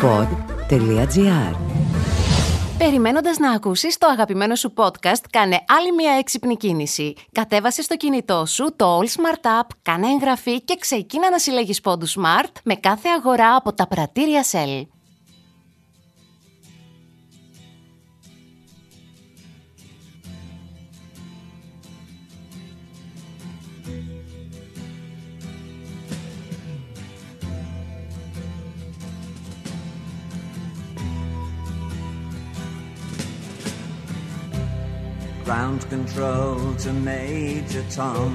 pod.gr Περιμένοντας να ακούσεις το αγαπημένο σου podcast, κάνε άλλη μια έξυπνη κίνηση. Κατέβασε στο κινητό σου το All Smart App, κάνε εγγραφή και ξεκίνα να συλλέγεις πόντους Smart με κάθε αγορά από τα πρατήρια Shell. Ground control to Major Tom.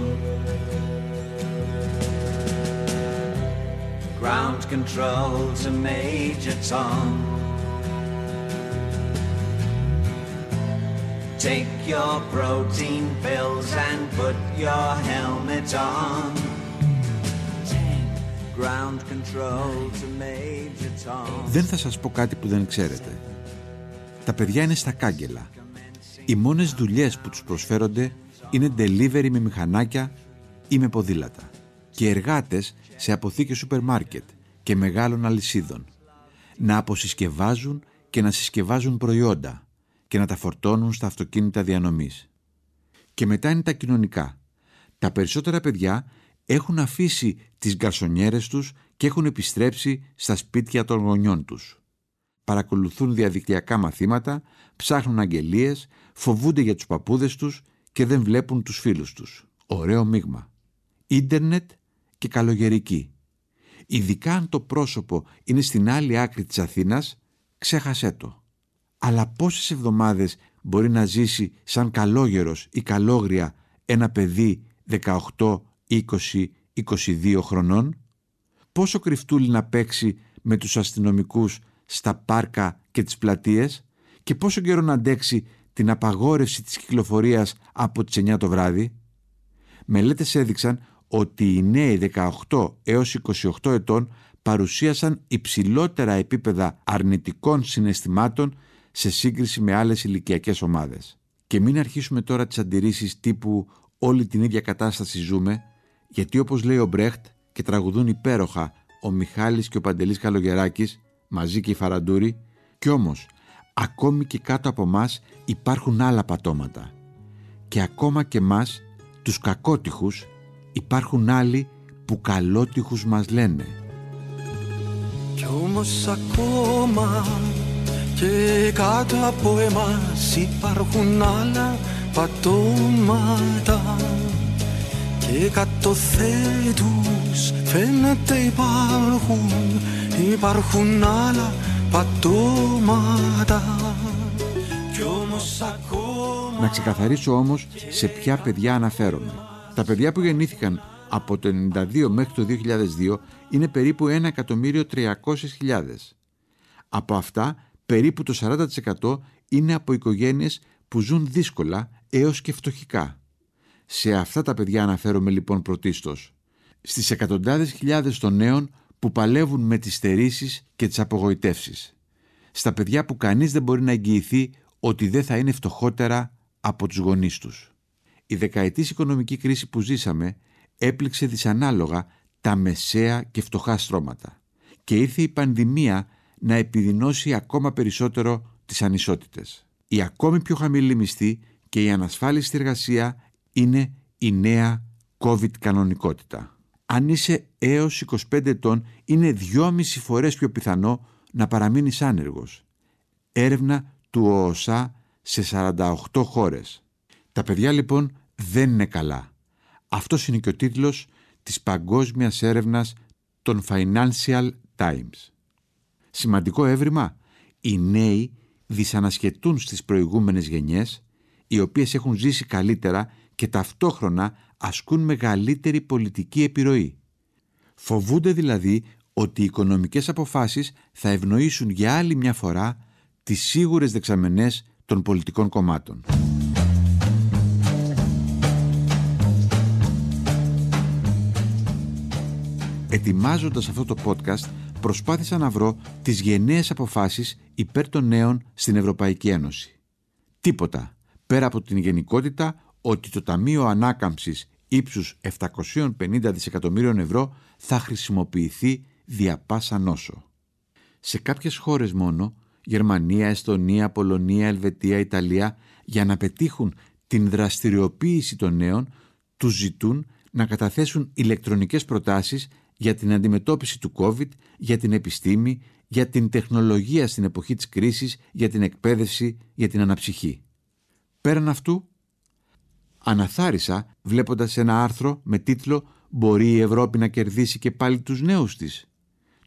Ground control to Major Tom. Take your protein pills and put your helmet on. Ground control to Major Tom. Δεν θα σας πω κάτι που δεν ξέρετε. Τα παιδιά είναι στα κάγκελα. Οι μόνες δουλειές που τους προσφέρονται είναι delivery με μηχανάκια ή με ποδήλατα και εργάτες σε αποθήκες σούπερ μάρκετ και μεγάλων αλυσίδων. Να αποσυσκευάζουν και να συσκευάζουν προϊόντα και να τα φορτώνουν στα αυτοκίνητα διανομής. Και μετά είναι τα κοινωνικά. Τα περισσότερα παιδιά έχουν αφήσει τις γκαρσονιέρες τους και έχουν επιστρέψει στα σπίτια των γονιών τους. Παρακολουθούν διαδικτυακά μαθήματα, ψάχνουν αγγελίες, φοβούνται για τους παππούδες τους και δεν βλέπουν τους φίλους τους. Ωραίο μείγμα. Ίντερνετ και καλογερική. Ειδικά αν το πρόσωπο είναι στην άλλη άκρη της Αθήνας, ξέχασέ το. Αλλά πόσες εβδομάδες μπορεί να ζήσει σαν καλόγερος ή καλόγρια ένα παιδί 18, 20, 22 χρονών; Πόσο κρυφτούλη να παίξει με τους αστυνομικούς στα πάρκα και τις πλατείες και πόσο καιρό να αντέξει την απαγόρευση της κυκλοφορίας από τις 9 το βράδυ. Μελέτες έδειξαν ότι οι νέοι 18 έως 28 ετών παρουσίασαν υψηλότερα επίπεδα αρνητικών συναισθημάτων σε σύγκριση με άλλες ηλικιακές ομάδες. Και μην αρχίσουμε τώρα τις αντιρρήσεις τύπου όλη την ίδια κατάσταση ζούμε, γιατί όπως λέει ο Μπρέχτ και τραγουδούν υπέροχα ο Μιχάλης και ο Παντελής Καλογεράκης, μαζί και η Φαραντούρη, κι όμως ακόμη και κάτω από μας υπάρχουν άλλα πατώματα. Και ακόμα και μας, τους κακότυχους, υπάρχουν άλλοι που καλότυχους μας λένε. Κι όμως ακόμα και κάτω από εμάς υπάρχουν άλλα πατώματα και κατοθέτους φαίνεται υπάρχουν, υπάρχουν άλλα πατώματα Κι όμως ακόμα Να ξεκαθαρίσω όμως σε ποια παιδιά αναφέρομαι. Τα παιδιά που γεννήθηκαν από το 92 μέχρι το 2002 είναι περίπου 1.300.000. Από αυτά, περίπου το 40% είναι από οικογένειες που ζουν δύσκολα έως και φτωχικά. Σε αυτά τα παιδιά αναφέρομαι λοιπόν πρωτίστως. Στις εκατοντάδες χιλιάδες των νέων που παλεύουν με τις στερήσεις και τις απογοητεύσεις. Στα παιδιά που κανείς δεν μπορεί να εγγυηθεί ότι δεν θα είναι φτωχότερα από τους γονείς τους. Η δεκαετής οικονομική κρίση που ζήσαμε έπληξε δυσανάλογα τα μεσαία και φτωχά στρώματα και ήρθε η πανδημία να επιδεινώσει ακόμα περισσότερο τις ανισότητες. Η ακόμη πιο χαμηλή μισθή και η ανασφάλιστη εργασία είναι η νέα COVID κανονικότητα. Αν είσαι έως 25 ετών είναι 2,5 φορές πιο πιθανό να παραμείνεις άνεργος. Έρευνα του ΟΟΣΑ σε 48 χώρες. Τα παιδιά λοιπόν δεν είναι καλά. Αυτός είναι και ο τίτλος της παγκόσμιας έρευνας των Financial Times. Σημαντικό έβριμα. Οι νέοι δυσανασχετούν στις προηγούμενες γενιές, οι οποίες έχουν ζήσει καλύτερα και ταυτόχρονα ασκούν μεγαλύτερη πολιτική επιρροή. Φοβούνται δηλαδή ότι οι οικονομικές αποφάσεις θα ευνοήσουν για άλλη μια φορά τις σίγουρες δεξαμενές των πολιτικών κομμάτων. Ετοιμάζοντας αυτό το podcast, προσπάθησα να βρω τις γενναίες αποφάσεις υπέρ των νέων στην Ευρωπαϊκή Ένωση. Τίποτα, πέρα από την γενικότητα ότι το Ταμείο Ανάκαμψης ύψους 750 δισεκατομμύριων ευρώ θα χρησιμοποιηθεί δια πάσα νόσο. σε κάποιες χώρες μόνο, Γερμανία, Εστονία, Πολωνία, Ελβετία, Ιταλία, για να πετύχουν την δραστηριοποίηση των νέων, τους ζητούν να καταθέσουν ηλεκτρονικές προτάσεις για την αντιμετώπιση του COVID, για την επιστήμη, για την τεχνολογία στην εποχή της κρίσης, για την εκπαίδευση, για την αναψυχή. Πέραν αυτού, αναθάρισα βλέποντας ένα άρθρο με τίτλο «Μπορεί η Ευρώπη να κερδίσει και πάλι τους νέους της».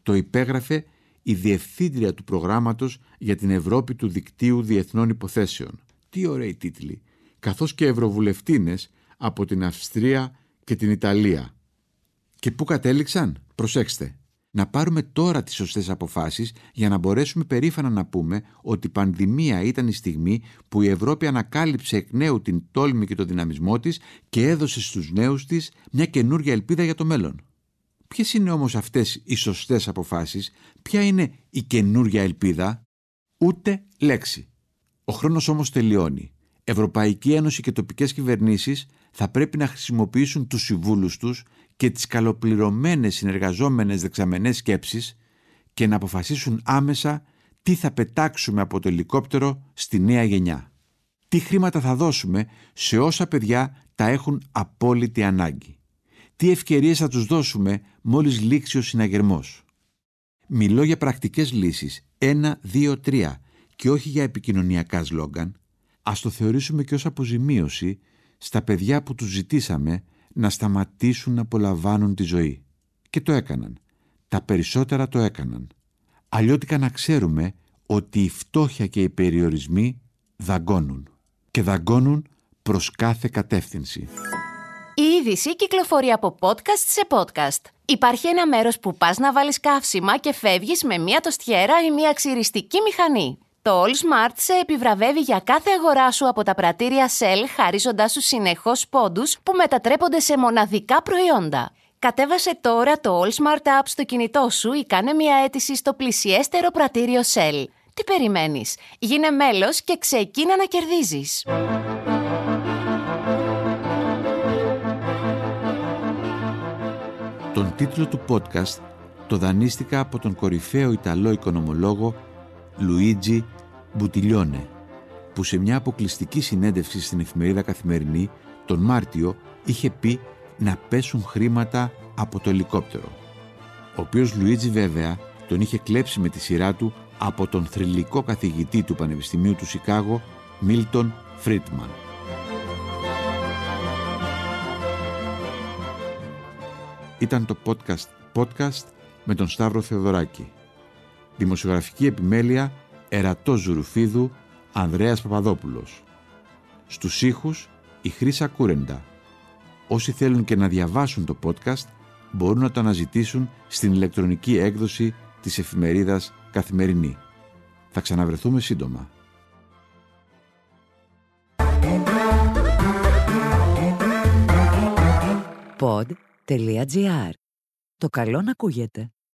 Το υπέγραφε η διευθύντρια του προγράμματος για την Ευρώπη του Δικτύου Διεθνών Υποθέσεων. Τι ωραίοι τίτλοι. Καθώς και ευρωβουλευτίνες από την Αυστρία και την Ιταλία. Και πού κατέληξαν, προσέξτε, να πάρουμε τώρα τις σωστές αποφάσεις για να μπορέσουμε περήφανα να πούμε ότι η πανδημία ήταν η στιγμή που η Ευρώπη ανακάλυψε εκ νέου την τόλμη και το δυναμισμό της και έδωσε στους νέους της μια καινούργια ελπίδα για το μέλλον. Ποιες είναι όμως αυτές οι σωστές αποφάσεις, ποια είναι η καινούργια ελπίδα, ούτε λέξη. Ο χρόνος όμως τελειώνει. Ευρωπαϊκή Ένωση και τοπικές κυβερνήσεις θα πρέπει να χρησιμοποιήσουν τους συμβούλους τους και τις καλοπληρωμένες συνεργαζόμενες δεξαμενές σκέψεις και να αποφασίσουν άμεσα τι θα πετάξουμε από το ελικόπτερο στη νέα γενιά. Τι χρήματα θα δώσουμε σε όσα παιδιά τα έχουν απόλυτη ανάγκη. Τι ευκαιρίες θα τους δώσουμε μόλις λήξει ο συναγερμός. Μιλώ για πρακτικές λύσεις, ένα, δύο, τρία και όχι για επικοινωνιακά σλόγκαν. Ας το θεωρήσουμε και ως αποζημίωση στα παιδιά που τους ζητήσαμε να σταματήσουν να απολαμβάνουν τη ζωή. Και το έκαναν. Τα περισσότερα το έκαναν. Αλλιώτικα να ξέρουμε ότι η φτώχεια και οι περιορισμοί δαγκώνουν. Και δαγκώνουν προς κάθε κατεύθυνση. Η είδηση κυκλοφορεί από podcast σε podcast. Υπάρχει ένα μέρος που πας να βάλεις καύσιμα και φεύγεις με μία τοστιέρα ή μία ξυριστική μηχανή. Το All Smart σε επιβραβεύει για κάθε αγορά σου από τα πρατήρια Shell, χαρίζοντάς σου συνεχώς πόντους που μετατρέπονται σε μοναδικά προϊόντα. Κατέβασε τώρα το All Smart App στο κινητό σου ή κάνε μια αίτηση στο πλησιέστερο πρατήριο Shell. Τι περιμένεις; Γίνε μέλος και ξεκίνα να κερδίζεις. Τον τίτλο του podcast το δανείστηκα από τον κορυφαίο Ιταλό οικονομολόγο Λουίτζι Μπουτιλιώνε, που σε μια αποκλειστική συνέντευξη στην εφημερίδα Καθημερινή τον Μάρτιο είχε πει να πέσουν χρήματα από το ελικόπτερο. Ο οποίος Λουίτζι βέβαια τον είχε κλέψει με τη σειρά του από τον θρηλυκό καθηγητή του Πανεπιστημίου του Σικάγο, Μίλτον Φρίτμαν. Ήταν το podcast podcast με τον Σταύρο Θεοδωράκη. Δημοσιογραφική επιμέλεια Ερατό Ζουρουφίδου Ανδρέας Παπαδόπουλος. Στους ήχους η Χρύσα Κούρεντα. Όσοι θέλουν και να διαβάσουν το podcast μπορούν να το αναζητήσουν στην ηλεκτρονική έκδοση της εφημερίδας Καθημερινή. Θα ξαναβρεθούμε σύντομα. Pod.gr. Το καλό να ακούγεται.